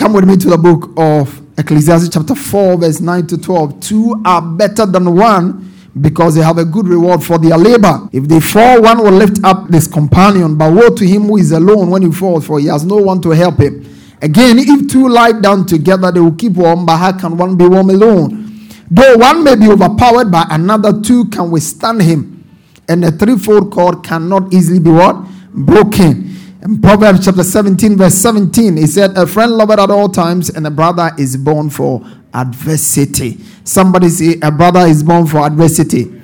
Come with me to the book of Ecclesiastes, chapter 4, verse 9 to 12. Two are better than one because they have a good reward for their labor. If they fall, one will lift up his companion, but woe to him who is alone when he falls, for he has no one to help him. Again, if two lie down together, they will keep warm, but how can one be warm alone? Though one may be overpowered by another, two can withstand him. And a threefold cord cannot easily be what? Broken. In Proverbs chapter 17, verse 17, he said, A friend loveth at all times, and a brother is born for adversity. Somebody say, A brother is born for adversity.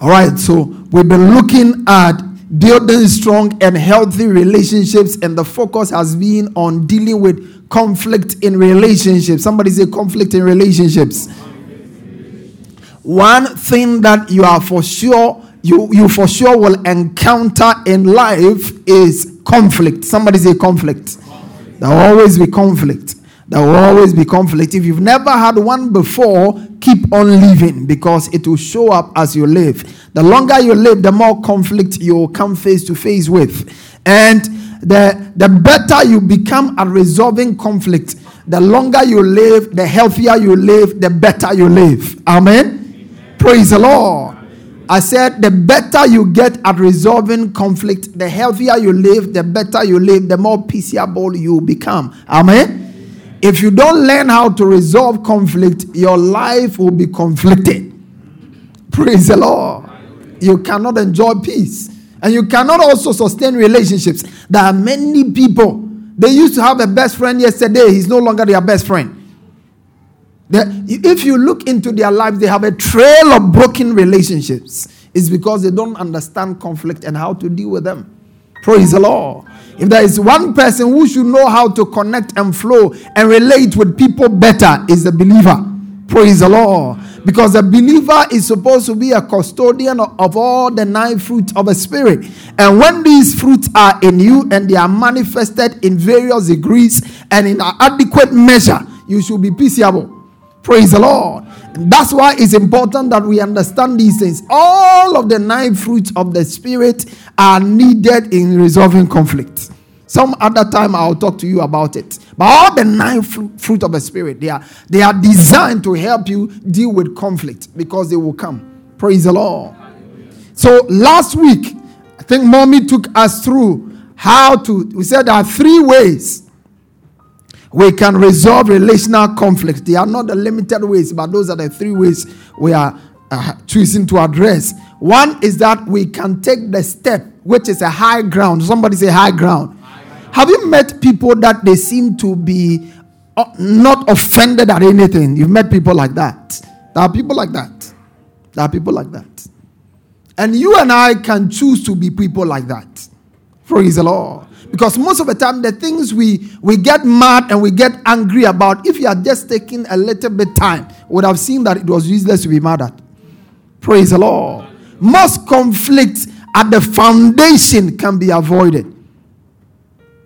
All right, so we've been looking at building strong and healthy relationships, and the focus has been on dealing with conflict in relationships. Somebody say, Conflict in relationships. One thing that you are for sure you, you for sure will encounter in life is conflict. Somebody say conflict. There will always be conflict. There will always be conflict. If you've never had one before, keep on living because it will show up as you live. The longer you live, the more conflict you will come face to face with. And the, the better you become at resolving conflict, the longer you live, the healthier you live, the better you live. Amen. Amen. Praise the Lord. I said, the better you get at resolving conflict, the healthier you live, the better you live, the more peaceable you become. Amen? If you don't learn how to resolve conflict, your life will be conflicted. Praise the Lord. You cannot enjoy peace. And you cannot also sustain relationships. There are many people, they used to have a best friend yesterday, he's no longer their best friend. If you look into their lives, they have a trail of broken relationships. It's because they don't understand conflict and how to deal with them. Praise the Lord. If there is one person who should know how to connect and flow and relate with people better, is the believer. Praise the Lord. Because the believer is supposed to be a custodian of all the nine fruits of the Spirit. And when these fruits are in you and they are manifested in various degrees and in an adequate measure, you should be peaceable. Praise the Lord. That's why it's important that we understand these things. All of the nine fruits of the Spirit are needed in resolving conflict. Some other time I'll talk to you about it. But all the nine fruit of the Spirit, they are, they are designed to help you deal with conflict because they will come. Praise the Lord. So last week, I think mommy took us through how to, we said there are three ways we can resolve relational conflicts. They are not the limited ways, but those are the three ways we are uh, choosing to address. One is that we can take the step, which is a high ground. Somebody say high ground. Have you met people that they seem to be uh, not offended at anything? You've met people like that. There are people like that. There are people like that. And you and I can choose to be people like that. Praise the Lord. Because most of the time, the things we, we get mad and we get angry about, if you had just taken a little bit time, would have seen that it was useless to be mad at. Praise the Lord. Most conflicts at the foundation can be avoided.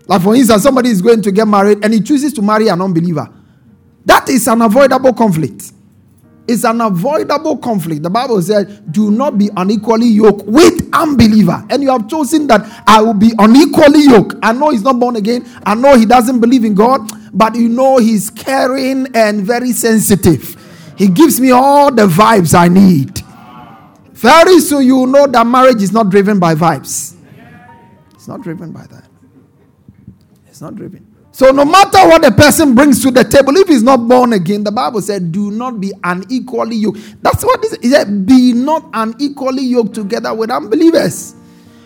Like, for instance, somebody is going to get married and he chooses to marry an unbeliever. That is an avoidable conflict. It's an avoidable conflict. The Bible said, Do not be unequally yoked with unbeliever. And you have chosen that I will be unequally yoked. I know he's not born again. I know he doesn't believe in God, but you know he's caring and very sensitive. He gives me all the vibes I need. Very soon you will know that marriage is not driven by vibes. It's not driven by that. It's not dripping. So no matter what the person brings to the table, if he's not born again, the Bible said, "Do not be unequally yoked." That's what it said. Be not unequally yoked together with unbelievers.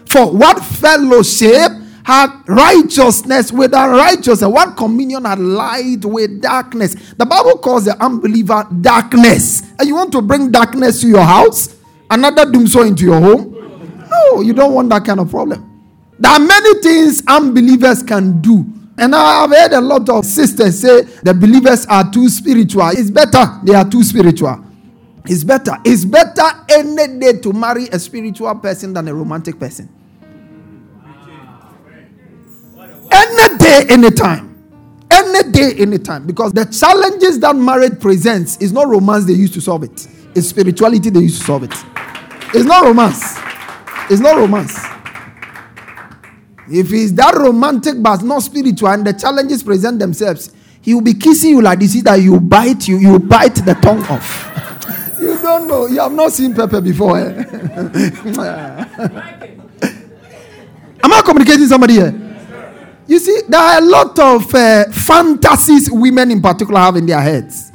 For what fellowship had righteousness with unrighteousness? What communion had light with darkness? The Bible calls the unbeliever darkness. And you want to bring darkness to your house? Another doomsday into your home? No, you don't want that kind of problem. There are many things unbelievers can do and I have heard a lot of sisters say the believers are too spiritual. It's better they are too spiritual. It's better. It's better any day to marry a spiritual person than a romantic person. Any day, anytime. Any day, anytime. Because the challenges that marriage presents is not romance they used to solve it. It's spirituality they used to solve it. It's not romance. It's not romance. If he's that romantic but not spiritual and the challenges present themselves, he will be kissing you like this. Is that you bite you, you bite the tongue off. you don't know. You have not seen Pepe before. Eh? Am I communicating somebody here? You see, there are a lot of uh, fantasies women in particular have in their heads.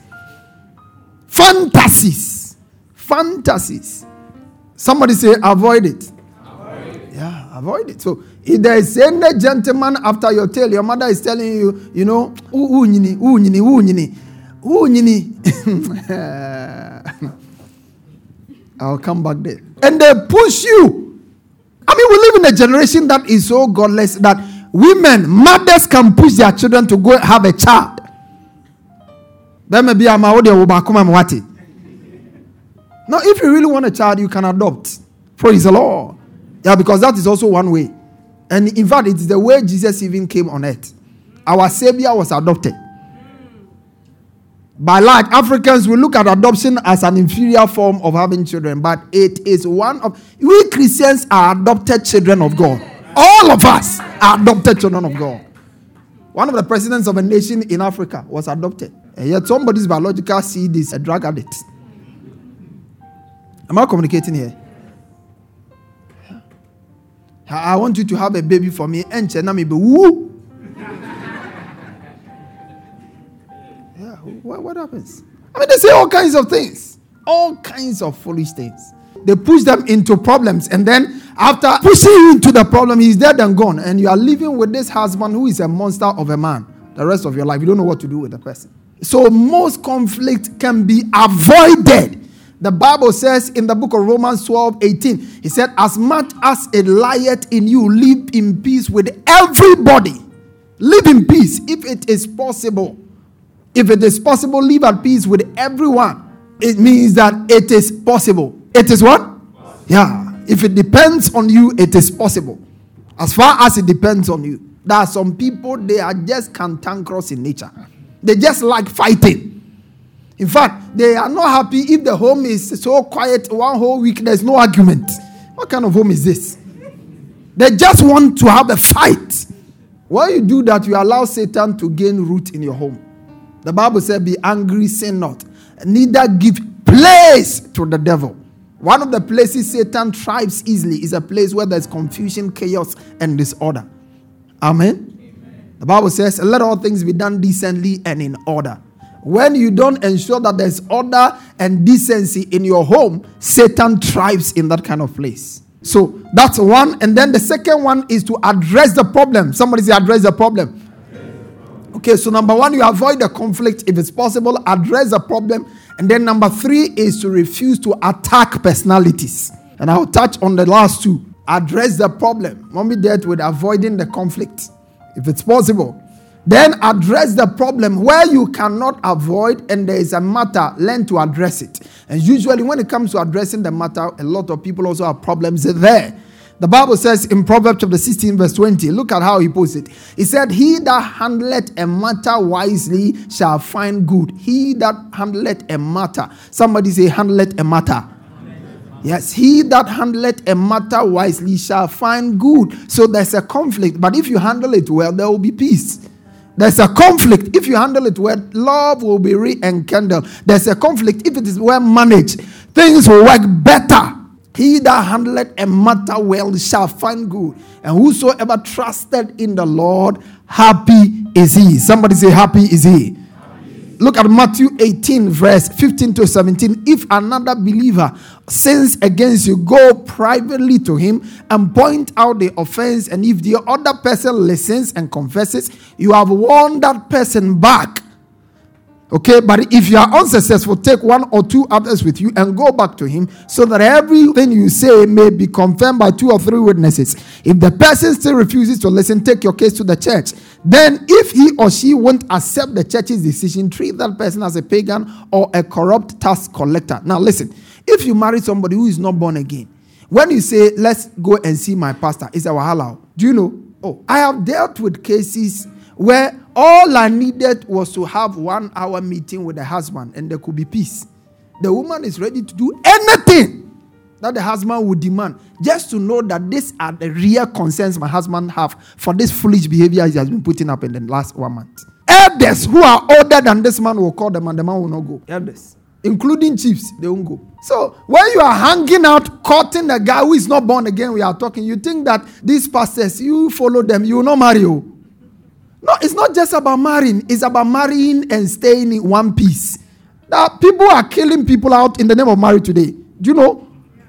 Fantasies. Fantasies. Somebody say, avoid it. Avoid it. So if there is any gentleman after your tail, your mother is telling you, you know, ooh, nyini, ooh, nyini, ooh, nyini, ooh, nyini. I'll come back there. And they push you. I mean, we live in a generation that is so godless that women, mothers can push their children to go have a child. Then maybe I'm out there. Now, if you really want a child, you can adopt. Praise the Lord. Yeah, because that is also one way. And in fact, it's the way Jesus even came on earth. Our Savior was adopted. By like Africans, we look at adoption as an inferior form of having children, but it is one of we Christians are adopted children of God. All of us are adopted children of God. One of the presidents of a nation in Africa was adopted, and yet somebody's biological seed is a drug addict. Am I communicating here? I want you to have a baby for me. And me be woo. Yeah, what, what happens? I mean, they say all kinds of things, all kinds of foolish things. They push them into problems, and then after pushing you into the problem, he's dead and gone, and you are living with this husband who is a monster of a man the rest of your life. You don't know what to do with the person. So most conflict can be avoided the Bible says in the book of Romans 12 18, he said, As much as it lieth in you, live in peace with everybody. Live in peace if it is possible. If it is possible, live at peace with everyone. It means that it is possible. It is what? Yeah. If it depends on you, it is possible. As far as it depends on you. There are some people, they are just cantankerous in nature. They just like fighting. In fact, they are not happy if the home is so quiet one whole week, there's no argument. What kind of home is this? They just want to have a fight. While you do that, you allow Satan to gain root in your home. The Bible said, Be angry, sin not. Neither give place to the devil. One of the places Satan thrives easily is a place where there's confusion, chaos, and disorder. Amen. Amen. The Bible says, Let all things be done decently and in order. When you don't ensure that there's order and decency in your home, Satan thrives in that kind of place. So that's one. And then the second one is to address the problem. Somebody say, address the problem. Okay, so number one, you avoid the conflict if it's possible, address the problem. And then number three is to refuse to attack personalities. And I'll touch on the last two. Address the problem. Mommy dealt with avoiding the conflict if it's possible. Then address the problem where you cannot avoid and there is a matter, learn to address it. And usually, when it comes to addressing the matter, a lot of people also have problems there. The Bible says in Proverbs chapter 16, verse 20, look at how he puts it. He said, He that handleth a matter wisely shall find good. He that handleth a matter. Somebody say, handleth a matter. Yes, he that handleth a matter wisely shall find good. So there's a conflict, but if you handle it well, there will be peace. There's a conflict. If you handle it well, love will be re-enkindled. There's a conflict. If it is well managed, things will work better. He that handleth a matter well shall find good. And whosoever trusted in the Lord happy is he. Somebody say, happy is he. Look at Matthew 18, verse 15 to 17. If another believer sins against you, go privately to him and point out the offense. And if the other person listens and confesses, you have won that person back Okay, but if you are unsuccessful, take one or two others with you and go back to him so that everything you say may be confirmed by two or three witnesses. If the person still refuses to listen, take your case to the church. Then, if he or she won't accept the church's decision, treat that person as a pagan or a corrupt tax collector. Now, listen if you marry somebody who is not born again, when you say, Let's go and see my pastor, it's a wahala. Do you know? Oh, I have dealt with cases where all I needed was to have one hour meeting with the husband and there could be peace. The woman is ready to do anything that the husband would demand just to know that these are the real concerns my husband have for this foolish behavior he has been putting up in the last one month. Elders who are older than this man will call them and the man will not go. Elders. Including chiefs, they won't go. So when you are hanging out, courting a guy who is not born again, we are talking, you think that these pastors, you follow them, you will not marry you. No, it's not just about marrying, it's about marrying and staying in one piece. Now, people are killing people out in the name of marriage today. Do you know?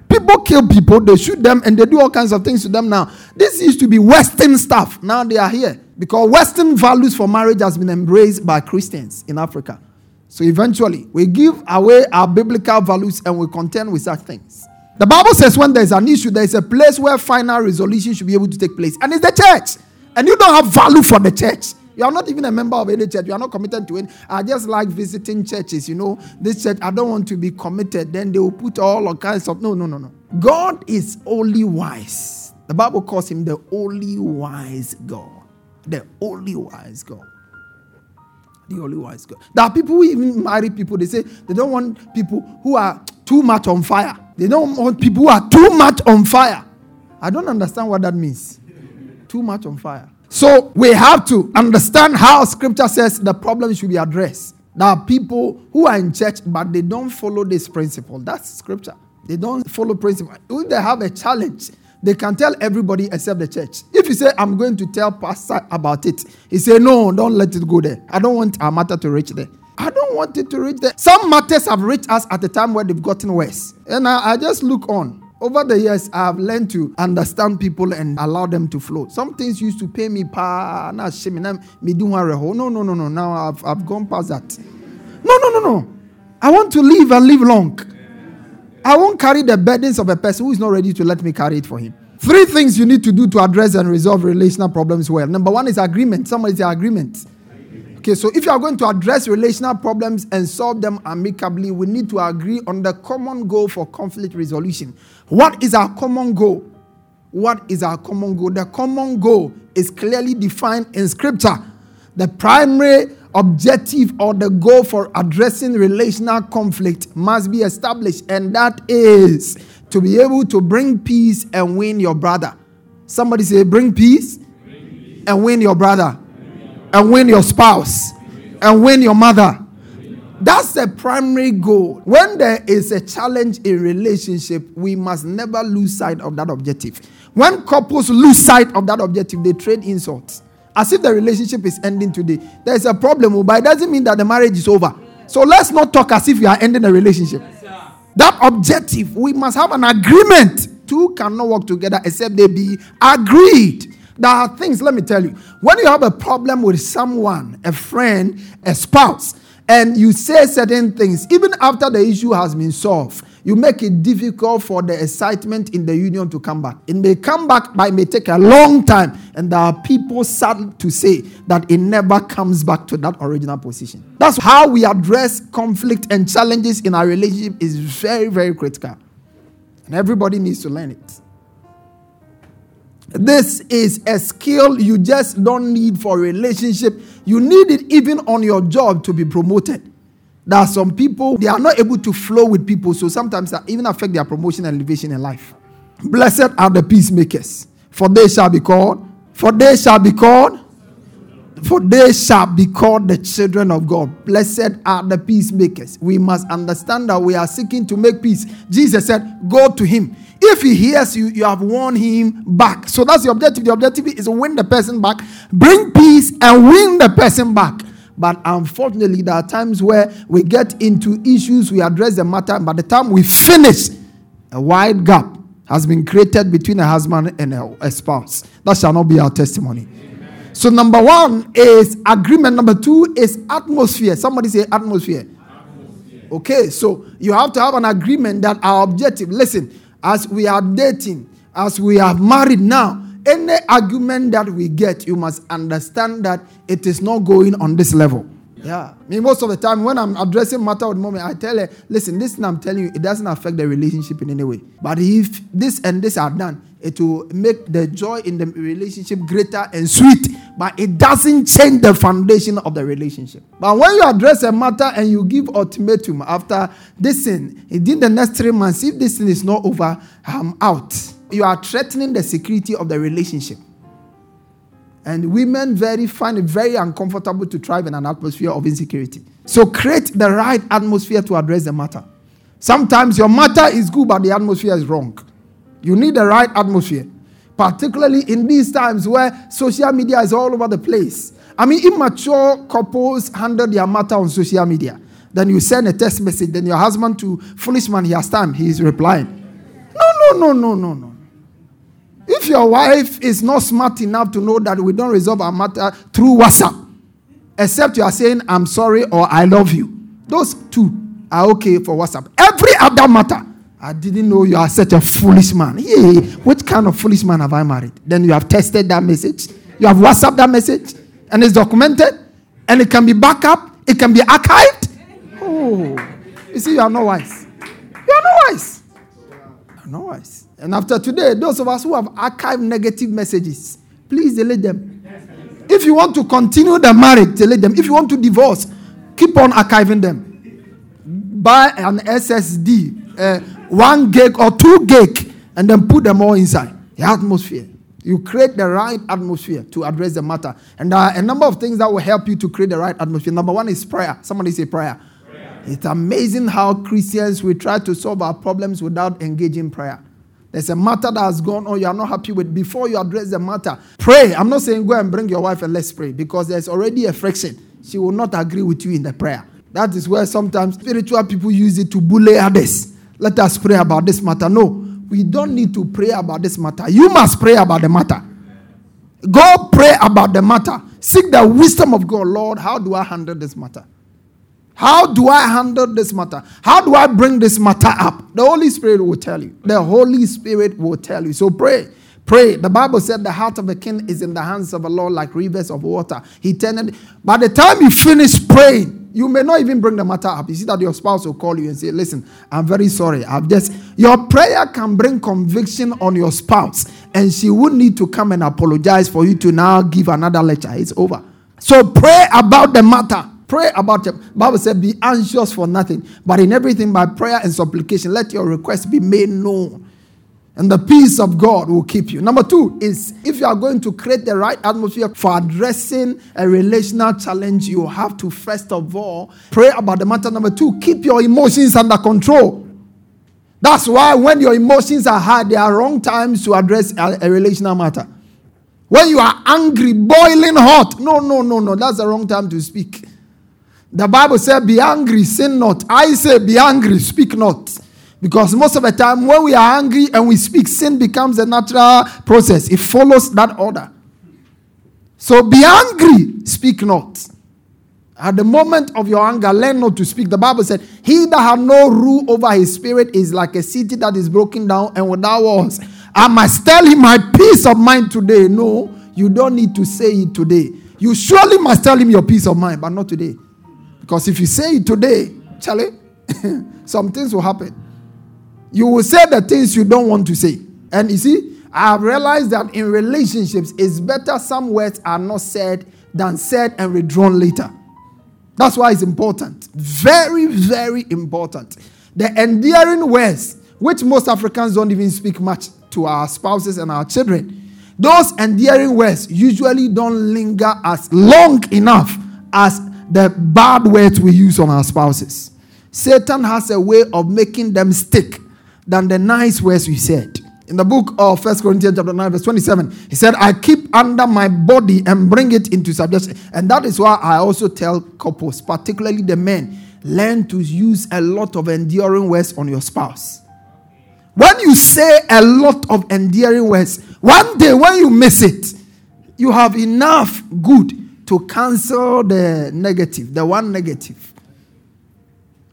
People kill people, they shoot them, and they do all kinds of things to them now. This used to be Western stuff. Now they are here because Western values for marriage has been embraced by Christians in Africa. So eventually, we give away our biblical values and we contend with such things. The Bible says when there's an issue, there's a place where final resolution should be able to take place, and it's the church and you don't have value for the church. You are not even a member of any church. You are not committed to it. I just like visiting churches. You know, this church, I don't want to be committed. Then they will put all kinds of. No, no, no, no. God is only wise. The Bible calls him the only wise God. The only wise God. The only wise God. There are people who even marry people. They say they don't want people who are too much on fire. They don't want people who are too much on fire. I don't understand what that means too much on fire. So we have to understand how scripture says the problem should be addressed. There are people who are in church, but they don't follow this principle. That's scripture. They don't follow principle. If they have a challenge, they can tell everybody except the church. If you say, I'm going to tell pastor about it, he say, no, don't let it go there. I don't want our matter to reach there. I don't want it to reach there. Some matters have reached us at a time where they've gotten worse. And I, I just look on. Over the years, I have learned to understand people and allow them to flow. Some things used to pay me pa na shame na me do No, no, no, no. Now I've, I've gone past that. No, no, no, no. I want to live and live long. I won't carry the burdens of a person who is not ready to let me carry it for him. Three things you need to do to address and resolve relational problems well. Number one is agreement. Somebody say agreement. Okay, so if you are going to address relational problems and solve them amicably, we need to agree on the common goal for conflict resolution. What is our common goal? What is our common goal? The common goal is clearly defined in scripture. The primary objective or the goal for addressing relational conflict must be established, and that is to be able to bring peace and win your brother. Somebody say, Bring peace, bring peace. and win your brother and win your spouse and win your mother. That's the primary goal. When there is a challenge in relationship, we must never lose sight of that objective. When couples lose sight of that objective, they trade insults. As if the relationship is ending today. There is a problem, oh, but it doesn't mean that the marriage is over. So let's not talk as if we are ending a relationship. That objective, we must have an agreement. Two cannot work together except they be agreed. There are things, let me tell you, when you have a problem with someone, a friend, a spouse, and you say certain things, even after the issue has been solved, you make it difficult for the excitement in the union to come back. It may come back, but it may take a long time. And there are people sad to say that it never comes back to that original position. That's how we address conflict and challenges in our relationship is very, very critical. And everybody needs to learn it. This is a skill you just don't need for relationship. You need it even on your job to be promoted. There are some people, they are not able to flow with people, so sometimes that even affect their promotion and elevation in life. Blessed are the peacemakers, for they shall be called, for they shall be called, for they shall be called the children of God. Blessed are the peacemakers. We must understand that we are seeking to make peace. Jesus said, Go to him. If he hears you, you have won him back. So that's the objective. The objective is to win the person back, bring peace, and win the person back. But unfortunately, there are times where we get into issues, we address the matter, and by the time we finish, a wide gap has been created between a husband and a, a spouse. That shall not be our testimony. Amen. So, number one is agreement. Number two is atmosphere. Somebody say atmosphere. atmosphere. Okay, so you have to have an agreement that our objective, listen, as we are dating, as we are married now, any argument that we get, you must understand that it is not going on this level. Yeah. I mean, most of the time when I'm addressing matter with moment, I tell her, listen, this thing I'm telling you, it doesn't affect the relationship in any way. But if this and this are done, it will make the joy in the relationship greater and sweet. But it doesn't change the foundation of the relationship. But when you address a matter and you give ultimatum after this thing, within the next three months, if this thing is not over, I'm out. You are threatening the security of the relationship. And women very find it very uncomfortable to thrive in an atmosphere of insecurity. So create the right atmosphere to address the matter. Sometimes your matter is good, but the atmosphere is wrong. You need the right atmosphere, particularly in these times where social media is all over the place. I mean, immature couples handle their matter on social media. Then you send a text message, then your husband to foolish man, he has time, he is replying. No, no, no, no, no, no. If your wife is not smart enough to know that we don't resolve our matter through WhatsApp, except you are saying, I'm sorry or I love you, those two are okay for WhatsApp. Every other matter, I didn't know you are such a foolish man. Hey, what kind of foolish man have I married? Then you have tested that message, you have WhatsApp that message, and it's documented, and it can be backed up, it can be archived. Oh, you see, you are not wise. You are not wise. You are not wise. And after today, those of us who have archived negative messages, please delete them. If you want to continue the marriage, delete them. If you want to divorce, keep on archiving them. Buy an SSD, uh, one gig or two gig, and then put them all inside. The atmosphere. You create the right atmosphere to address the matter. And there are a number of things that will help you to create the right atmosphere. Number one is prayer. Somebody say prayer. prayer. It's amazing how Christians we try to solve our problems without engaging prayer. There's a matter that has gone on you are not happy with. Before you address the matter, pray. I'm not saying go and bring your wife and let's pray because there's already a friction. She will not agree with you in the prayer. That is where sometimes spiritual people use it to bully others. Let us pray about this matter. No, we don't need to pray about this matter. You must pray about the matter. Go pray about the matter. Seek the wisdom of God. Lord, how do I handle this matter? How do I handle this matter? How do I bring this matter up? The Holy Spirit will tell you. The Holy Spirit will tell you. So pray. Pray. The Bible said the heart of a king is in the hands of the Lord like rivers of water. He turned. By the time you finish praying, you may not even bring the matter up. You see that your spouse will call you and say, Listen, I'm very sorry. I've just. Your prayer can bring conviction on your spouse, and she would need to come and apologize for you to now give another lecture. It's over. So pray about the matter. Pray about it. Bible said, Be anxious for nothing, but in everything by prayer and supplication, let your request be made known. And the peace of God will keep you. Number two is if you are going to create the right atmosphere for addressing a relational challenge, you have to first of all pray about the matter. Number two, keep your emotions under control. That's why when your emotions are high, there are wrong times to address a, a relational matter. When you are angry, boiling hot, no, no, no, no, that's the wrong time to speak. The Bible said, Be angry, sin not. I say, Be angry, speak not. Because most of the time, when we are angry and we speak, sin becomes a natural process. It follows that order. So be angry, speak not. At the moment of your anger, learn not to speak. The Bible said, He that had no rule over his spirit is like a city that is broken down and without walls. I must tell him my peace of mind today. No, you don't need to say it today. You surely must tell him your peace of mind, but not today. Because if you say it today, Charlie, some things will happen. You will say the things you don't want to say. And you see, I have realized that in relationships, it's better some words are not said than said and withdrawn later. That's why it's important. Very, very important. The endearing words, which most Africans don't even speak much to our spouses and our children, those endearing words usually don't linger as long enough as the bad words we use on our spouses. Satan has a way of making them stick than the nice words we said. In the book of First Corinthians chapter 9, verse 27, he said, I keep under my body and bring it into subjection. And that is why I also tell couples, particularly the men, learn to use a lot of endearing words on your spouse. When you say a lot of endearing words, one day when you miss it, you have enough good to cancel the negative, the one negative.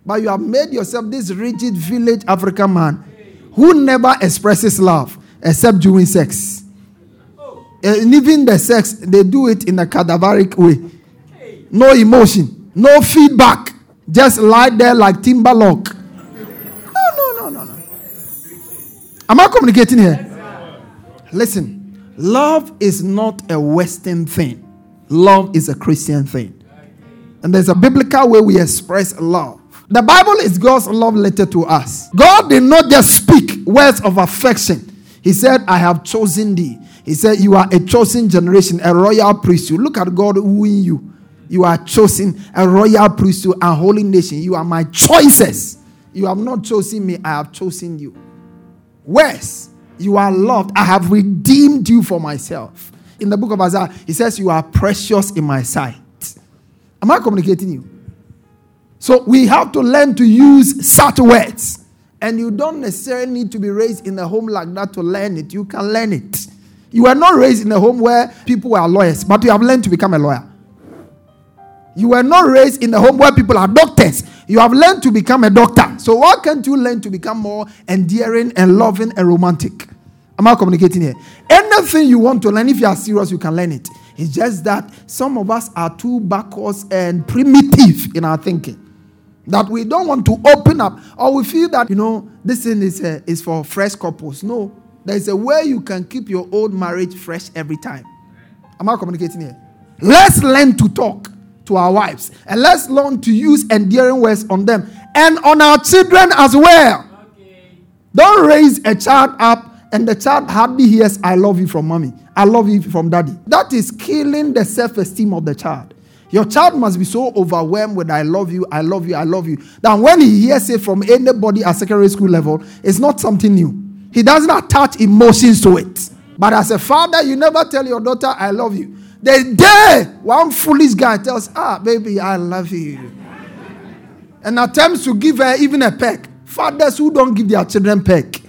But you have made yourself this rigid village African man who never expresses love except during sex. And even the sex, they do it in a cadaveric way. No emotion, no feedback. Just lie there like timber lock. No, no, no, no, no. Am I communicating here? Listen, love is not a Western thing, love is a Christian thing. And there's a biblical way we express love. The Bible is God's love letter to us. God did not just speak words of affection. He said, I have chosen thee. He said, You are a chosen generation, a royal priesthood. Look at God wooing you. You are chosen, a royal priesthood, a holy nation. You are my choices. You have not chosen me, I have chosen you. Where's you are loved? I have redeemed you for myself. In the book of Isaiah, he says, You are precious in my sight. Am I communicating you? So we have to learn to use such words. And you don't necessarily need to be raised in a home like that to learn it. You can learn it. You were not raised in a home where people were lawyers, but you have learned to become a lawyer. You were not raised in a home where people are doctors. You have learned to become a doctor. So why can't you learn to become more endearing and loving and romantic? Am I communicating here? Anything you want to learn, if you are serious, you can learn it. It's just that some of us are too backwards and primitive in our thinking. That we don't want to open up, or we feel that, you know, this thing is, uh, is for fresh couples. No, there's a way you can keep your old marriage fresh every time. Am I communicating here? Let's learn to talk to our wives and let's learn to use endearing words on them and on our children as well. Okay. Don't raise a child up and the child hardly hears, I love you from mommy, I love you from daddy. That is killing the self esteem of the child. Your child must be so overwhelmed with I love you, I love you, I love you, that when he hears it from anybody at secondary school level, it's not something new. He doesn't attach emotions to it. But as a father, you never tell your daughter, I love you. The day one foolish guy tells, Ah, baby, I love you, and attempts to give her even a peck. Fathers who don't give their children peck.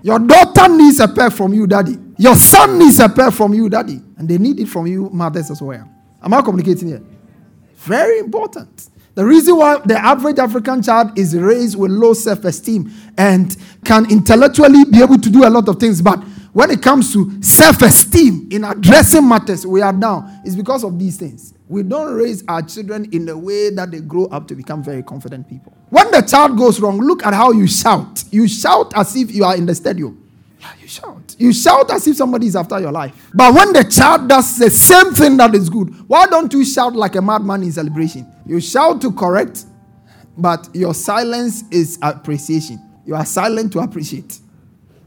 Your daughter needs a peck from you, daddy. Your son needs a peck from you, daddy. And they need it from you, mothers as well. Am I communicating here? Very important. The reason why the average African child is raised with low self esteem and can intellectually be able to do a lot of things, but when it comes to self esteem in addressing matters, we are down, is because of these things. We don't raise our children in a way that they grow up to become very confident people. When the child goes wrong, look at how you shout. You shout as if you are in the stadium. Yeah, you shout. You shout as if somebody is after your life. But when the child does the same thing that is good, why don't you shout like a madman in celebration? You shout to correct, but your silence is appreciation. You are silent to appreciate.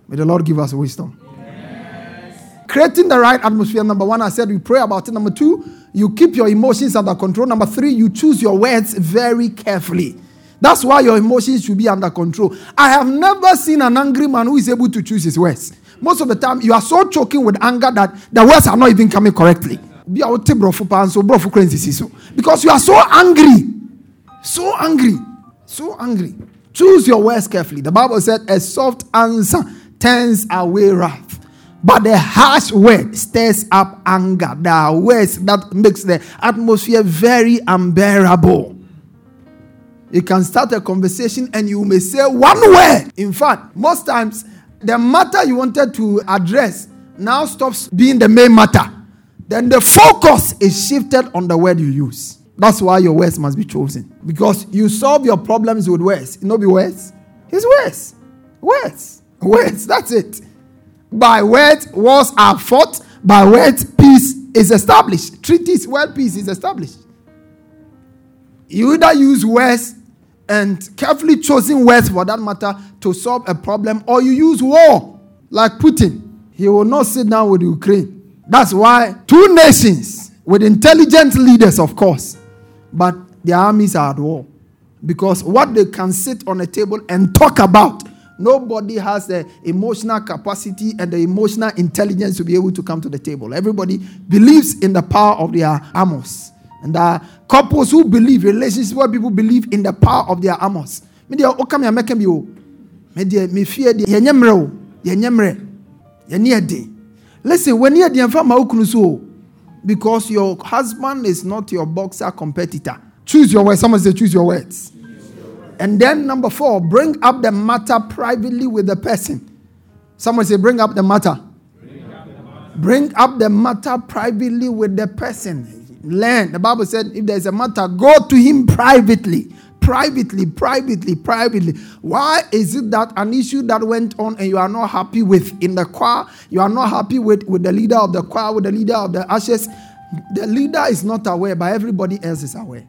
May the Lord give us wisdom. Yes. Creating the right atmosphere, number one, I said we pray about it. Number two, you keep your emotions under control. Number three, you choose your words very carefully. That's why your emotions should be under control. I have never seen an angry man who is able to choose his words. Most of the time, you are so choking with anger that the words are not even coming correctly. Because you are so angry. So angry. So angry. Choose your words carefully. The Bible said, a soft answer turns away wrath. But the harsh word stirs up anger. The words that makes the atmosphere very unbearable. You can start a conversation and you may say one word. In fact, most times the matter you wanted to address now stops being the main matter. Then the focus is shifted on the word you use. That's why your words must be chosen. Because you solve your problems with words. You know, be words? It's words. Words. Words. That's it. By words, wars are fought. By words, peace is established. Treaties, world peace is established. You either use words and carefully chosen words for that matter to solve a problem, or you use war like Putin. He will not sit down with Ukraine. That's why two nations with intelligent leaders, of course, but their armies are at war. Because what they can sit on a table and talk about Nobody has the emotional capacity and the emotional intelligence to be able to come to the table. Everybody believes in the power of their amos. And are couples who believe, relationships where people believe in the power of their amos. Media okam oh, ya meka bi o. Oh. Media me fear de yenye mre oh. o. Yenye mre. Yenye de. Listen, when you de mfa ma okunu so because your husband is not your boxer competitor. Choose your words. Someone say choose your words. And then number 4, bring up the matter privately with the person. Someone say bring up the matter. Bring up the matter privately with the person. Learn. The Bible said if there's a matter, go to him privately privately, privately, privately. Why is it that an issue that went on and you are not happy with in the choir, you are not happy with, with the leader of the choir, with the leader of the ashes? The leader is not aware, but everybody else is aware.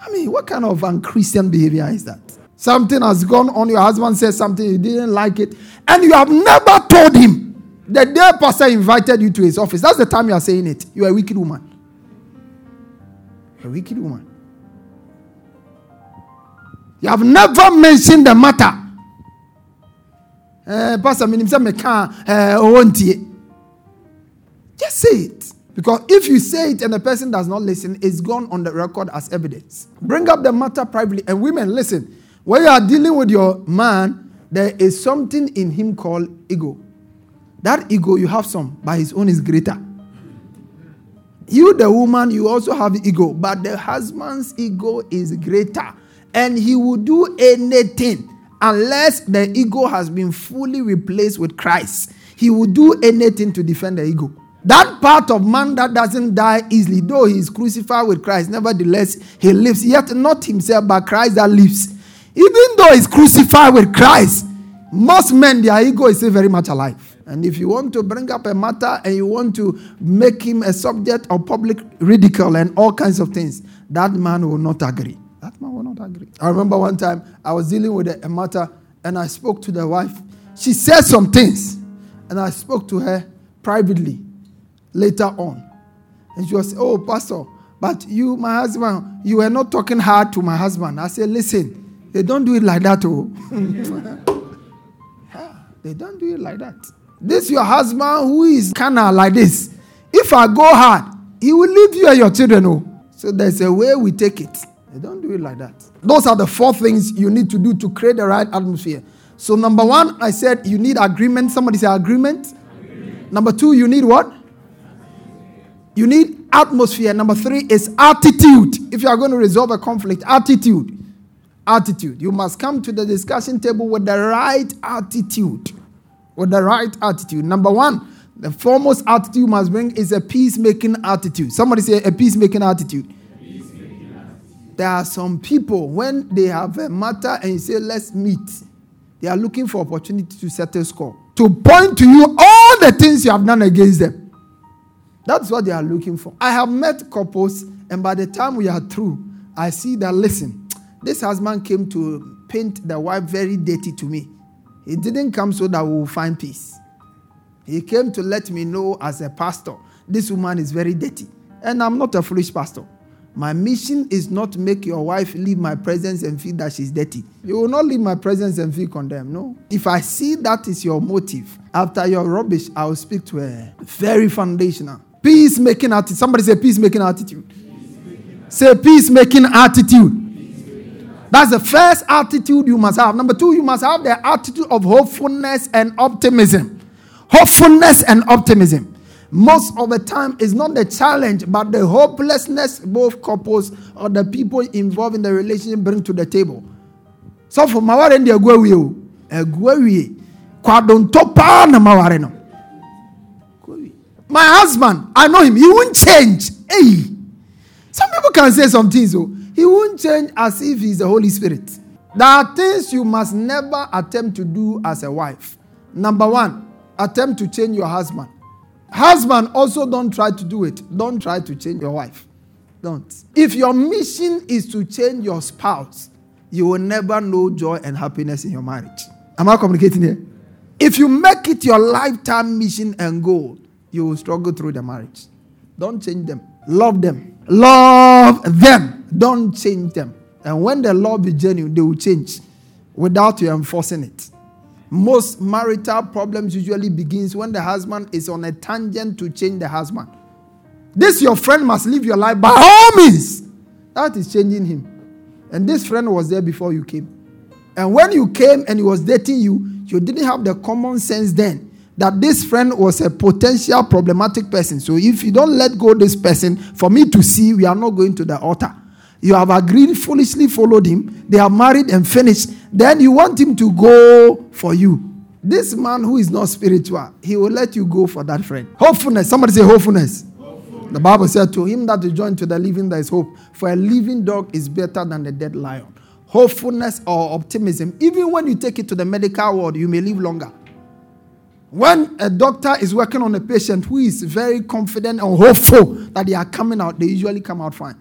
I mean, what kind of unchristian behavior is that? Something has gone on, your husband says something, you didn't like it, and you have never told him. The day pastor invited you to his office, that's the time you are saying it. You are a wicked woman. A wicked woman. You have never mentioned the matter. Uh, Pastor, me can't. Uh, Just say it. Because if you say it and the person does not listen, it's gone on the record as evidence. Bring up the matter privately. And women, listen. When you are dealing with your man, there is something in him called ego. That ego, you have some, but his own is greater. You, the woman, you also have ego, but the husband's ego is greater and he will do anything unless the ego has been fully replaced with Christ. He will do anything to defend the ego. That part of man that doesn't die easily, though he is crucified with Christ, nevertheless he lives, yet not himself, but Christ that lives. Even though he's crucified with Christ, most men, their ego is still very much alive. And if you want to bring up a matter and you want to make him a subject of public ridicule and all kinds of things, that man will not agree. That man will not agree. I remember one time I was dealing with a, matter and I spoke to the wife. She said some things and I spoke to her privately later on. And she was, Oh, Pastor, but you, my husband, you were not talking hard to my husband. I said, Listen, they don't do it like that, oh. yeah, they don't do it like that. This your husband who is kind of like this. If I go hard, he will leave you and your children, oh. So there's a way we take it. They don't do it like that. Those are the four things you need to do to create the right atmosphere. So, number one, I said you need agreement. Somebody say agreement. agreement. Number two, you need what? You need atmosphere. Number three is attitude. If you are going to resolve a conflict, attitude. Attitude. You must come to the discussion table with the right attitude. With the right attitude. Number one, the foremost attitude you must bring is a peacemaking attitude. Somebody say a peacemaking attitude. There are some people, when they have a matter and you say, let's meet, they are looking for opportunity to settle score. To point to you all the things you have done against them. That's what they are looking for. I have met couples, and by the time we are through, I see that, listen, this husband came to paint the wife very dirty to me. He didn't come so that we will find peace. He came to let me know as a pastor, this woman is very dirty. And I'm not a foolish pastor. My mission is not to make your wife leave my presence and feel that she's dirty. You will not leave my presence and feel condemned. No. If I see that is your motive, after your rubbish, I will speak to her. Very foundational. Peacemaking attitude. Somebody say peacemaking attitude. Peacemaking. Say peacemaking attitude. That's the first attitude you must have. Number two, you must have the attitude of hopefulness and optimism. Hopefulness and optimism. Most of the time it's not the challenge but the hopelessness both couples or the people involved in the relationship bring to the table. So for maware ndi agu awie o eh, agu awie kwadonto paa na maware my husband i know him he won't change. Hey. Some people can say some things oh he won't change as if he's the holy spirit there are things you must never attempt to do as a wife number one attempt to change your husband Husband, also don't try to do it. Don't try to change your wife. Don't. If your mission is to change your spouse, you will never know joy and happiness in your marriage. Am I communicating here? If you make it your lifetime mission and goal, you will struggle through the marriage. Don't change them. Love them. Love them. Don't change them. And when the love is genuine, they will change without you enforcing it. Most marital problems usually begins when the husband is on a tangent to change the husband. This your friend must live your life by all means. That is changing him. And this friend was there before you came. And when you came and he was dating you, you didn't have the common sense then that this friend was a potential problematic person. So if you don't let go this person for me to see, we are not going to the altar. You have agreed, foolishly followed him. They are married and finished. Then you want him to go for you. This man who is not spiritual, he will let you go for that friend. Hopefulness. Somebody say hopefulness. hopefulness. The Bible said, To him that is joined to the living, there is hope. For a living dog is better than a dead lion. Hopefulness or optimism. Even when you take it to the medical world, you may live longer. When a doctor is working on a patient who is very confident and hopeful that they are coming out, they usually come out fine.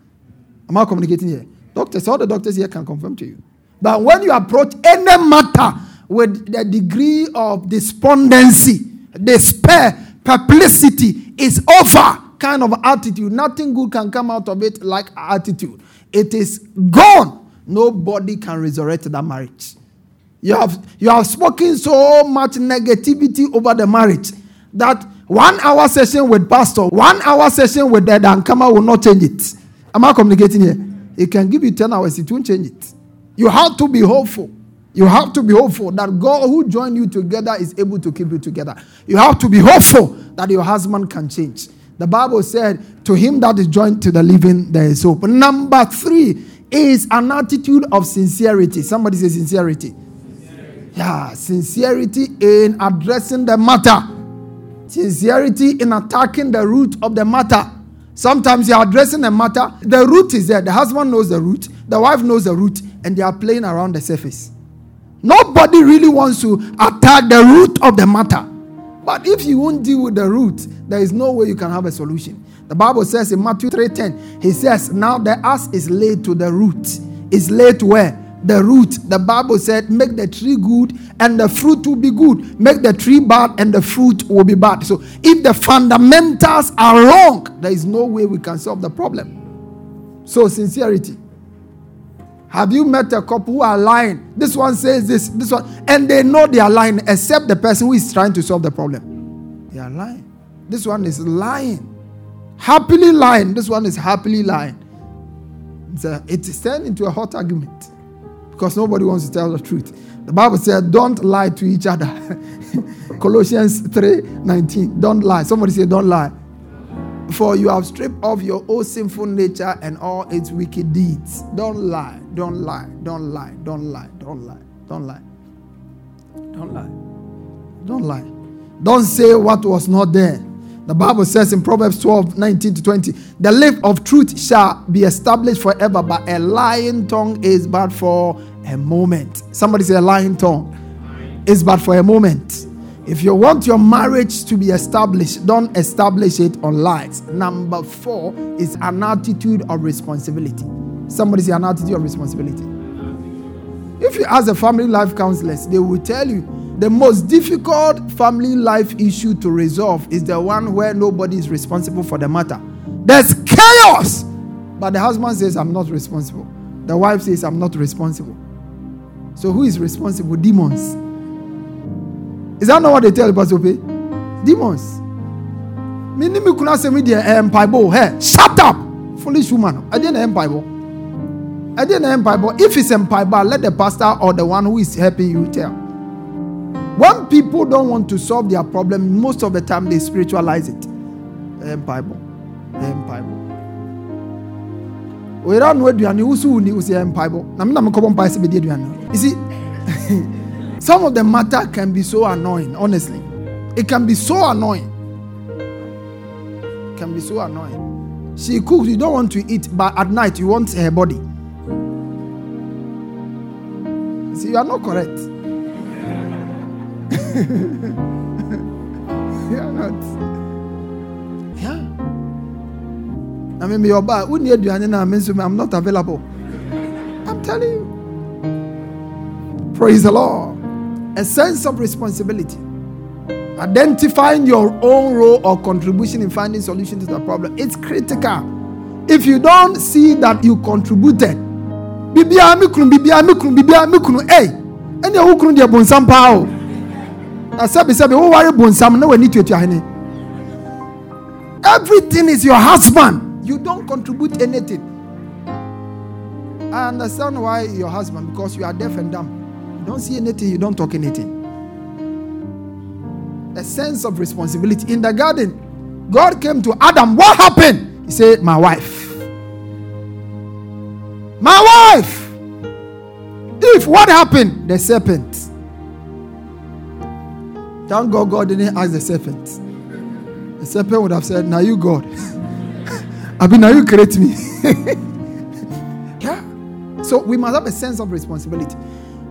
Am I communicating here? Doctors, all the doctors here can confirm to you. But when you approach any matter with the degree of despondency, despair, perplexity, is over kind of attitude, nothing good can come out of it like attitude. It is gone. Nobody can resurrect that marriage. You have, you have spoken so much negativity over the marriage that one hour session with pastor, one hour session with the Dankama will not change it. Am I communicating here? It can give you 10 hours, it won't change it. You have to be hopeful. You have to be hopeful that God who joined you together is able to keep you together. You have to be hopeful that your husband can change. The Bible said, To him that is joined to the living, there is hope. Number three is an attitude of sincerity. Somebody say sincerity. Yeah, sincerity in addressing the matter, sincerity in attacking the root of the matter. Sometimes you're addressing a matter, the root is there. The husband knows the root, the wife knows the root, and they are playing around the surface. Nobody really wants to attack the root of the matter. But if you won't deal with the root, there is no way you can have a solution. The Bible says in Matthew 3:10, he says, Now the ass is laid to the root. Is laid to where? The root. The Bible said, make the tree good and the fruit will be good. Make the tree bad and the fruit will be bad. So if the fundamentals are wrong, there is no way we can solve the problem. So, sincerity. Have you met a couple who are lying? This one says this, this one, and they know they are lying, except the person who is trying to solve the problem. They are lying. This one is lying. Happily lying. This one is happily lying. It's, a, it's turned into a hot argument because nobody wants to tell the truth. The Bible said, don't lie to each other. Colossians 3 19. Don't lie. Somebody say, don't lie. For you have stripped off your old sinful nature and all its wicked deeds. Don't lie. Don't lie. Don't lie. Don't lie. Don't lie. Don't lie. Don't lie. Don't lie. Don't say what was not there. The Bible says in Proverbs 12, 19 to 20, the lip of truth shall be established forever, but a lying tongue is but for a moment. Somebody say a lying tongue is but for a moment. If you want your marriage to be established, don't establish it on lies. Number four is an attitude of responsibility. Somebody say an attitude of responsibility. If you ask the family life counselors, they will tell you the most difficult family life issue to resolve is the one where nobody is responsible for the matter. There's chaos, but the husband says, I'm not responsible. The wife says, I'm not responsible. So who is responsible? Demons. Is that not what they tell Pastor? Demons. Me kuna se me de empaibo. Eh, hey, eh, shut up, foolish woman. I didn't empaibo. I didn't empaibo. If it's empaibo, let the pastor or the one who is helping you tell. When people don't want to solve their problem, most of the time they spiritualize it. Um, Bible. Um, Bible. Oyera no aduane wusu wuni wusi um, Bible. Na me na me kɔbɔ mpa se be aduane. You see, some of the matter can be so annoying, honestly. It can be so annoying. Can be so annoying. She cooks, you don't want to eat, but at night you want her body. You See, you are not correct. yeah, not. Yeah. I mean, your bad. Who need you? I'm not available. I'm telling you. Praise the Lord. A sense of responsibility. Identifying your own role or contribution in finding solution to the problem. It's critical. If you don't see that you contributed, bibia mikunu bibia mikunu bibia mikunu hey, any who kunu dia bonsam pao. Na sɛbi sɛbi wo ware bonsam na w'ani tuatua hene everything is your husband. You don't contribute anything. I understand why your husband because you are deaf and dumb. You don't see anything you don't talk anything. A sense of responsibility. In the garden god came to adam. What happened? He said my wife. My wife. If what happened? The serpent Thank God God didn't ask the serpent. The serpent would have said, Now you God. I mean, now you create me. yeah. So we must have a sense of responsibility.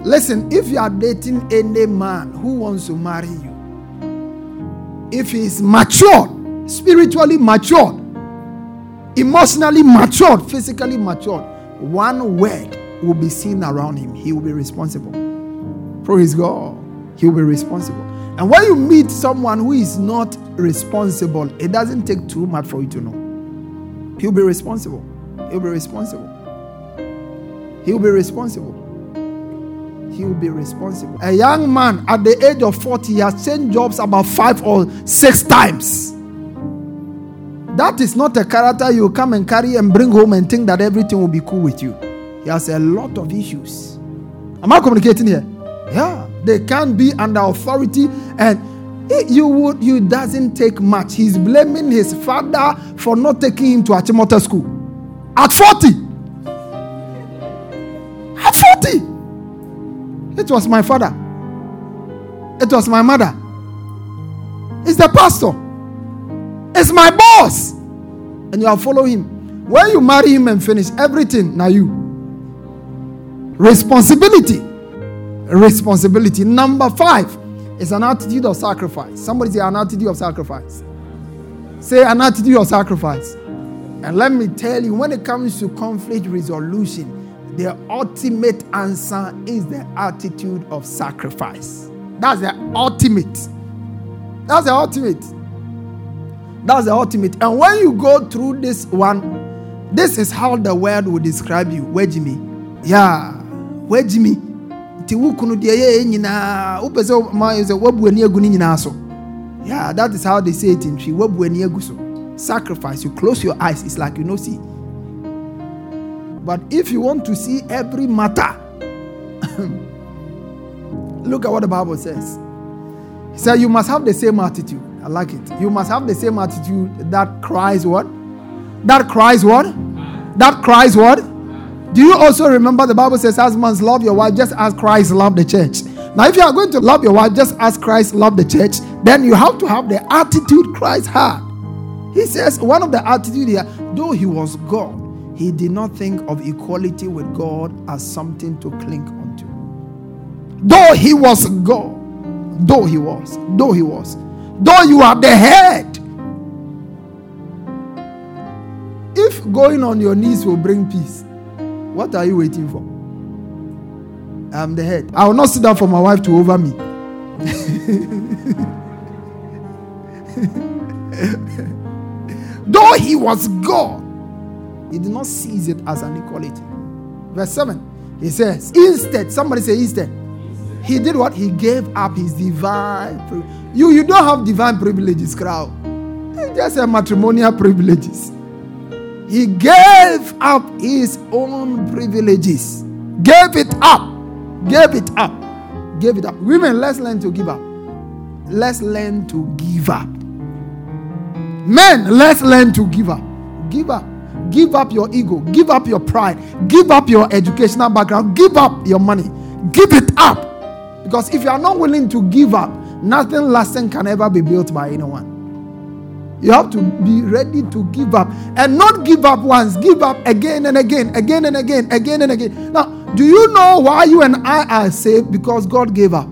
Listen, if you are dating any man who wants to marry you, if he is matured, spiritually matured, emotionally matured, physically matured, one word will be seen around him. He will be responsible. Praise God. He will be responsible. And when you meet someone who is not responsible, it doesn't take too much for you to know. He'll be responsible. He'll be responsible. He'll be responsible. He will be responsible. A young man at the age of 40 he has changed jobs about five or six times. That is not a character you come and carry and bring home and think that everything will be cool with you. He has a lot of issues. Am I communicating here? Yeah. They can't be under authority and you would you doesn't take much. He's blaming his father for not taking him to Achimota school. At 40. At 40. It was my father. It was my mother. It's the pastor. It's my boss. And you are following him. When you marry him and finish everything, now you. Responsibility responsibility. Number five is an attitude of sacrifice. Somebody say an attitude of sacrifice. Say an attitude of sacrifice. And let me tell you, when it comes to conflict resolution, the ultimate answer is the attitude of sacrifice. That's the ultimate. That's the ultimate. That's the ultimate. And when you go through this one, this is how the world will describe you. Where Jimmy? Yeah. Where Jimmy? Nti wo kunu deɛ yɛyɛ nyinaa wopɛ sɛ ma sɛ woabu ani agu nyinaa so. Yeah that is how they say it in Twi woabu ani agu so. Sacrifice you close your eyes it's like you no see. But if you want to see every matter look at what the bible says. He said you must have the same attitude. I like it. You must have the same attitude that Christ what? That Christ what? That Christ what do you also remember the Bible says, Husbands, love your wife just as Christ loved the church? Now, if you are going to love your wife just as Christ loved the church, then you have to have the attitude Christ had. He says, one of the attitude here, though he was God, he did not think of equality with God as something to cling onto. Though he was God, though he was, though he was, though you are the head. If going on your knees will bring peace, what are you waiting for? I'm the head. I will not sit down for my wife to over me. Though he was God, he did not seize it as an equality. Verse 7, he says, Instead, somebody say, instead. He did what? He gave up his divine. You, you don't have divine privileges, crowd. Just a matrimonial privileges. He gave up his own privileges. Gave it up. Gave it up. Gave it up. Women, let's learn to give up. Let's learn to give up. Men, let's learn to give up. Give up. Give up your ego. Give up your pride. Give up your educational background. Give up your money. Give it up. Because if you are not willing to give up, nothing lasting can ever be built by anyone. You have to be ready to give up and not give up once, give up again and again, again and again, again and again. Now, do you know why you and I are saved? Because God gave up.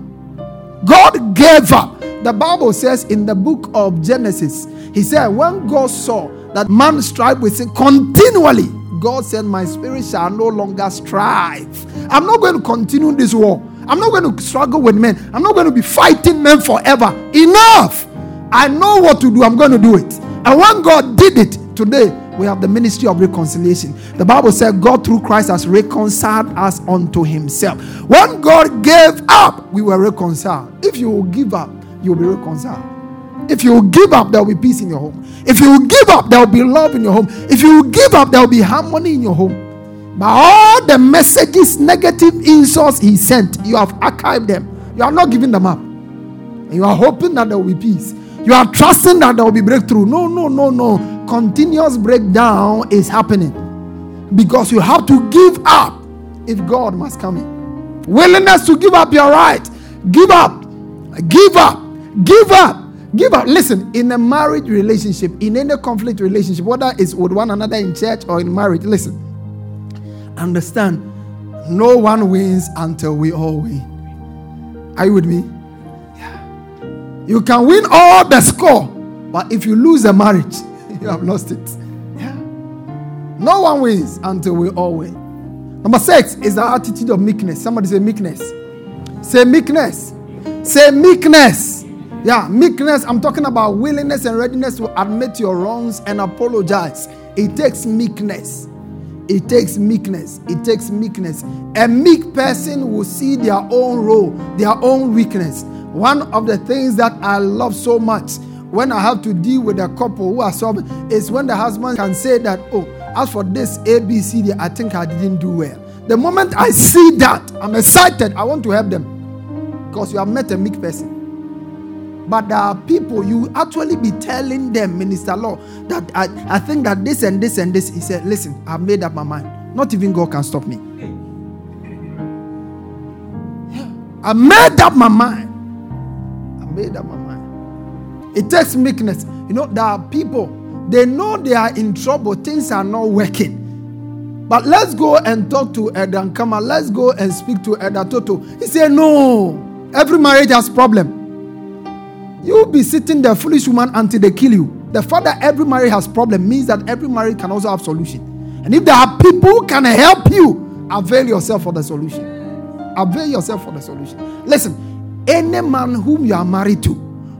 God gave up. The Bible says in the book of Genesis, He said, when God saw that man strive with sin continually, God said, My spirit shall no longer strive. I'm not going to continue this war. I'm not going to struggle with men. I'm not going to be fighting men forever. Enough. I know what to do. I'm going to do it. And when God did it, today we have the ministry of reconciliation. The Bible said God through Christ has reconciled us unto himself. When God gave up, we were reconciled. If you will give up, you'll be reconciled. If you give up, there will be peace in your home. If you give up, there will be love in your home. If you give up, there will be harmony in your home. But all the messages, negative insults he sent, you have archived them. You are not giving them up. And you are hoping that there will be peace. You are trusting that there will be breakthrough. No, no, no, no. Continuous breakdown is happening because you have to give up if God must come in. Willingness to give up your right. Give up. Give up. Give up. Give up. Listen, in a marriage relationship, in any conflict relationship, whether it's with one another in church or in marriage, listen. Understand, no one wins until we all win. Are you with me? You can win all the score, but if you lose a marriage, you have lost it. Yeah. No one wins until we all win. Number six is the attitude of meekness. Somebody say meekness. Say meekness. Say meekness. Yeah, meekness. I'm talking about willingness and readiness to admit your wrongs and apologize. It takes meekness. It takes meekness. It takes meekness. A meek person will see their own role, their own weakness. One of the things that I love so much when I have to deal with a couple who are sobbing is when the husband can say that, oh, as for this ABCD, I think I didn't do well. The moment I see that, I'm excited. I want to help them because you have met a meek person. But there are people you actually be telling them, Minister Law, that I, I think that this and this and this. He said, Listen, I've made up my mind. Not even God can stop me. I made up my mind. I made up my mind. It takes meekness. You know, there are people, they know they are in trouble, things are not working. But let's go and talk to Edan Kama. Let's go and speak to Eda Toto. He said, No, every marriage has problem. You'll be sitting there, foolish woman, until they kill you. The fact that every marriage has problem means that every marriage can also have solution. And if there are people who can help you, avail yourself for the solution. Avail yourself for the solution. Listen, any man whom you are married to,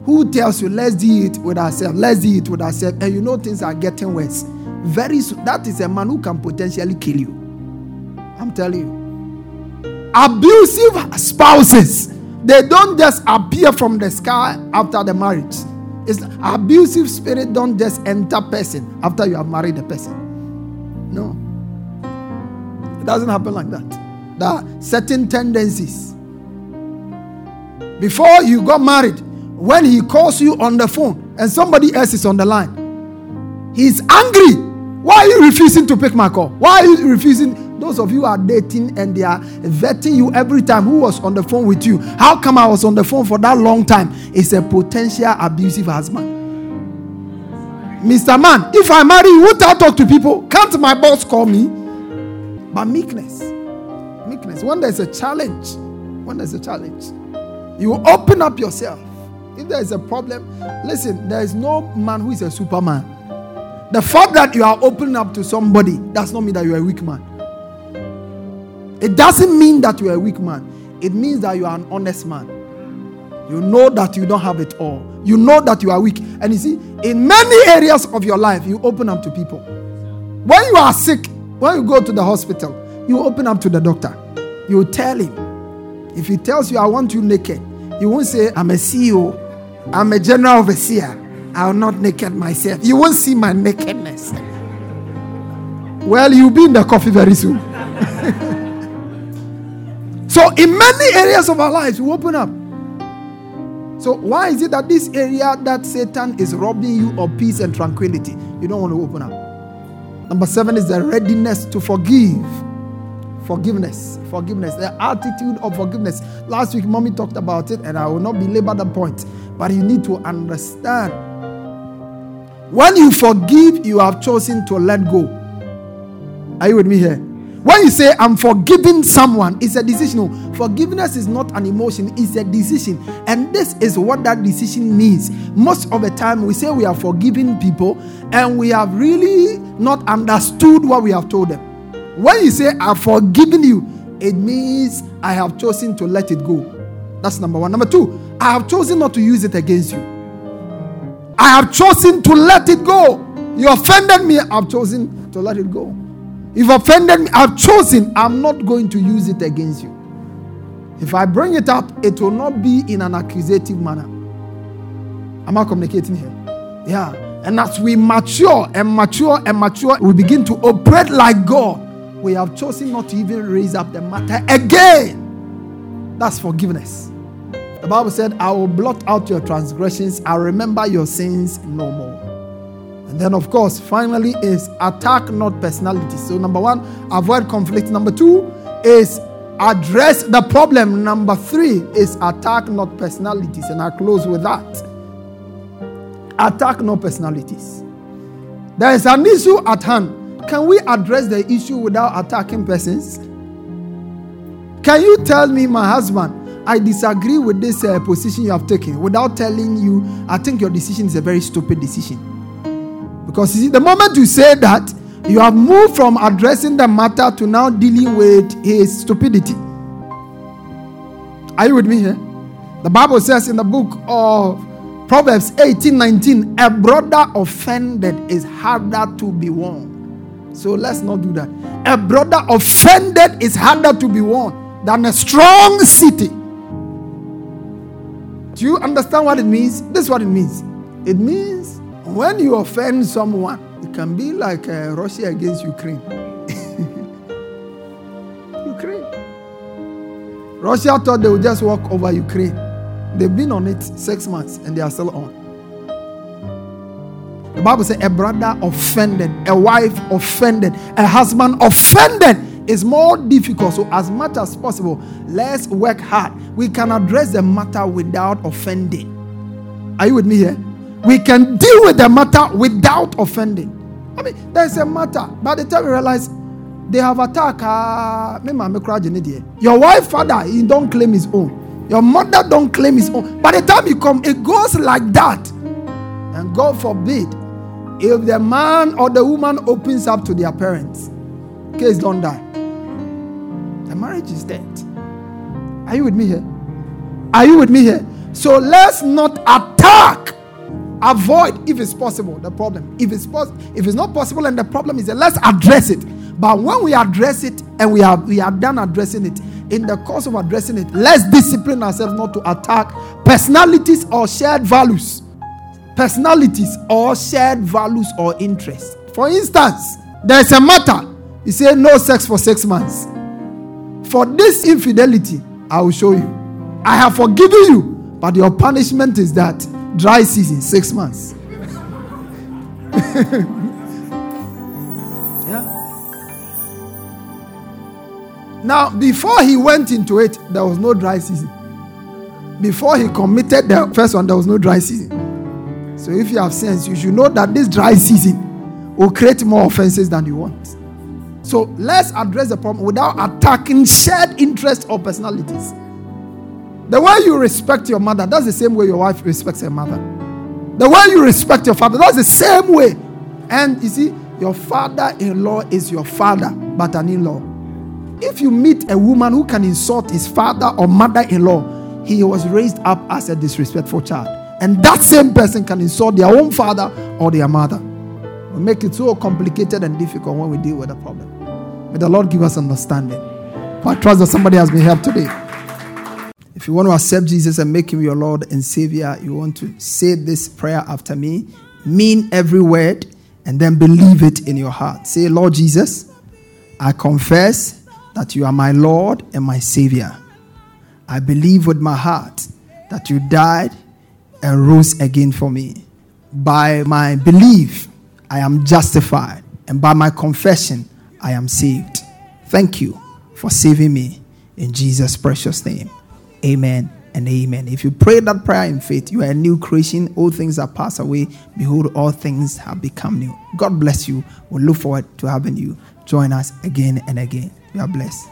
who tells you, let's do it with ourselves, let's do it with ourselves, and you know things are getting worse, very soon, that is a man who can potentially kill you. I'm telling you. Abusive spouses they don't just appear from the sky after the marriage. It's abusive spirit don't just enter person after you have married the person. No. It doesn't happen like that. There are certain tendencies. Before you got married, when he calls you on the phone and somebody else is on the line, he's angry. Why are you refusing to pick my call? Why are you refusing? Those of you are dating and they are vetting you every time who was on the phone with you. How come I was on the phone for that long time? It's a potential abusive husband. Mr. Man, if I marry you, won't I talk to people? Can't my boss call me? But meekness. Meekness. When there's a challenge, when there's a challenge, you open up yourself. If there is a problem, listen, there is no man who is a superman. The fact that you are opening up to somebody does not mean that you are a weak man. It doesn't mean that you are a weak man, it means that you are an honest man. You know that you don't have it all. You know that you are weak. And you see, in many areas of your life, you open up to people. When you are sick, when you go to the hospital, you open up to the doctor. You tell him. If he tells you, I want you naked, you won't say, I'm a CEO, I'm a general overseer. I will not naked myself. You won't see my nakedness. Well, you'll be in the coffee very soon. So, in many areas of our lives, we open up. So, why is it that this area that Satan is robbing you of peace and tranquility, you don't want to open up? Number seven is the readiness to forgive. Forgiveness. Forgiveness. The attitude of forgiveness. Last week, mommy talked about it, and I will not belabor the point, but you need to understand. When you forgive, you have chosen to let go. Are you with me here? When you say, I'm forgiving someone, it's a decision. No, forgiveness is not an emotion, it's a decision. And this is what that decision means. Most of the time, we say we are forgiving people and we have really not understood what we have told them. When you say, I've forgiven you, it means I have chosen to let it go. That's number one. Number two, I have chosen not to use it against you. I have chosen to let it go. You offended me, I've chosen to let it go. You've offended me. I've chosen. I'm not going to use it against you. If I bring it up, it will not be in an accusative manner. Am I communicating here? Yeah. And as we mature and mature and mature, we begin to operate like God. We have chosen not to even raise up the matter again. That's forgiveness. The Bible said, I will blot out your transgressions, I remember your sins no more. Then, of course, finally, is attack not personality. So, number one, avoid conflict. Number two is address the problem. Number three is attack not personalities. And I close with that. Attack not personalities. There is an issue at hand. Can we address the issue without attacking persons? Can you tell me, my husband, I disagree with this uh, position you have taken without telling you, I think your decision is a very stupid decision? Because you see, the moment you say that, you have moved from addressing the matter to now dealing with his stupidity. Are you with me here? The Bible says in the book of Proverbs 18 19, a brother offended is harder to be won. So let's not do that. A brother offended is harder to be won than a strong city. Do you understand what it means? This is what it means. It means when you offend someone, it can be like uh, Russia against Ukraine. Ukraine. Russia thought they would just walk over Ukraine. They've been on it six months and they are still on. The Bible says a brother offended, a wife offended, a husband offended is more difficult. So, as much as possible, let's work hard. We can address the matter without offending. Are you with me here? We can deal with the matter without offending. I mean, there's a matter. By the time you realize they have attacked, uh, your wife, father, he don't claim his own. Your mother don't claim his own. By the time you come, it goes like that. And God forbid, if the man or the woman opens up to their parents, case don't die. The marriage is dead. Are you with me here? Are you with me here? So let's not attack. Avoid, if it's possible, the problem. If it's pos- if it's not possible and the problem is there, let's address it. But when we address it and we are we are done addressing it, in the course of addressing it, let's discipline ourselves not to attack personalities or shared values. Personalities or shared values or interests. For instance, there's a matter. You say no sex for six months. For this infidelity, I will show you. I have forgiven you, but your punishment is that dry season, six months. Yeah. Now, before he went into it, there was no dry season. Before he committed the first one, there was no dry season. So, if you have sense, you should know that this dry season will create more offenses than you want. So, let's address the problem without attacking shared interests or personalities. The way you respect your mother, that's the same way your wife respects her mother. The way you respect your father, that's the same way. And you see, your father in law is your father, but an in law. If you meet a woman who can insult his father or mother in law, he was raised up as a disrespectful child. And that same person can insult their own father or their mother. We make it so complicated and difficult when we deal with a problem. May the Lord give us understanding. I trust that somebody has been helped today. If you want to accept Jesus and make him your Lord and Savior, you want to say this prayer after me, mean every word, and then believe it in your heart. Say, Lord Jesus, I confess that you are my Lord and my Savior. I believe with my heart that you died and rose again for me. By my belief, I am justified, and by my confession, I am saved. Thank you for saving me in Jesus' precious name. Amen and amen. If you pray that prayer in faith, you are a new creation. All things are passed away. Behold, all things have become new. God bless you. We we'll look forward to having you join us again and again. You are blessed.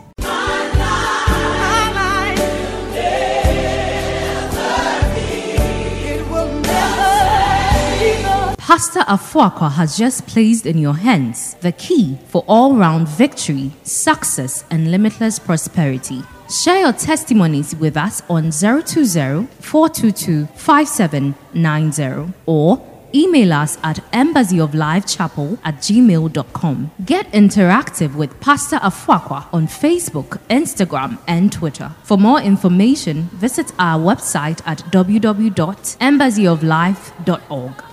Pastor Afuaqua has just placed in your hands the key for all round victory, success, and limitless prosperity. Share your testimonies with us on 020 422 5790 or email us at embassyoflifechapel at gmail.com. Get interactive with Pastor Afuaqua on Facebook, Instagram, and Twitter. For more information, visit our website at www.embassyoflife.org.